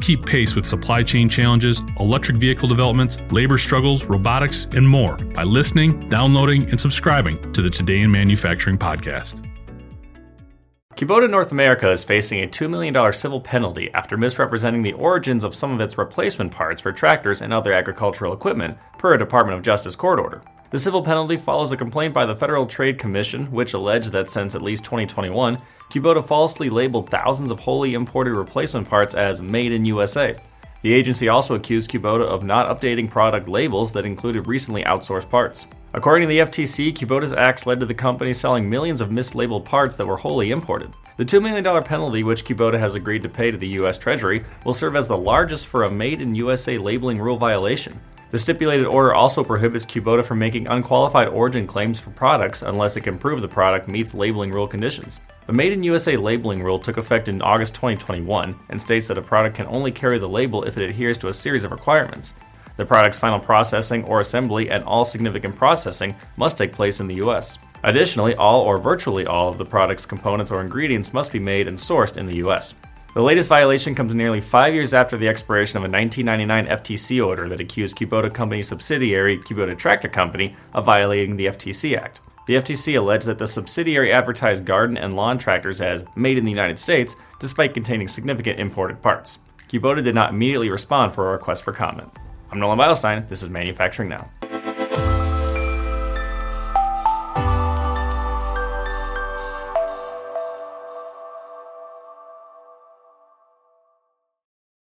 Keep pace with supply chain challenges, electric vehicle developments, labor struggles, robotics, and more by listening, downloading, and subscribing to the Today in Manufacturing podcast. Kubota North America is facing a $2 million civil penalty after misrepresenting the origins of some of its replacement parts for tractors and other agricultural equipment, per a Department of Justice court order. The civil penalty follows a complaint by the Federal Trade Commission, which alleged that since at least 2021, Kubota falsely labeled thousands of wholly imported replacement parts as made in USA. The agency also accused Kubota of not updating product labels that included recently outsourced parts. According to the FTC, Kubota's acts led to the company selling millions of mislabeled parts that were wholly imported. The $2 million penalty, which Kubota has agreed to pay to the U.S. Treasury, will serve as the largest for a Made in USA labeling rule violation. The stipulated order also prohibits Kubota from making unqualified origin claims for products unless it can prove the product meets labeling rule conditions. The Made in USA labeling rule took effect in August 2021 and states that a product can only carry the label if it adheres to a series of requirements. The product's final processing or assembly and all significant processing must take place in the US. Additionally, all or virtually all of the product's components or ingredients must be made and sourced in the US. The latest violation comes nearly five years after the expiration of a 1999 FTC order that accused Kubota Company subsidiary, Kubota Tractor Company, of violating the FTC Act. The FTC alleged that the subsidiary advertised garden and lawn tractors as made in the United States despite containing significant imported parts. Kubota did not immediately respond for a request for comment. I'm Nolan Beilstein. This is Manufacturing Now.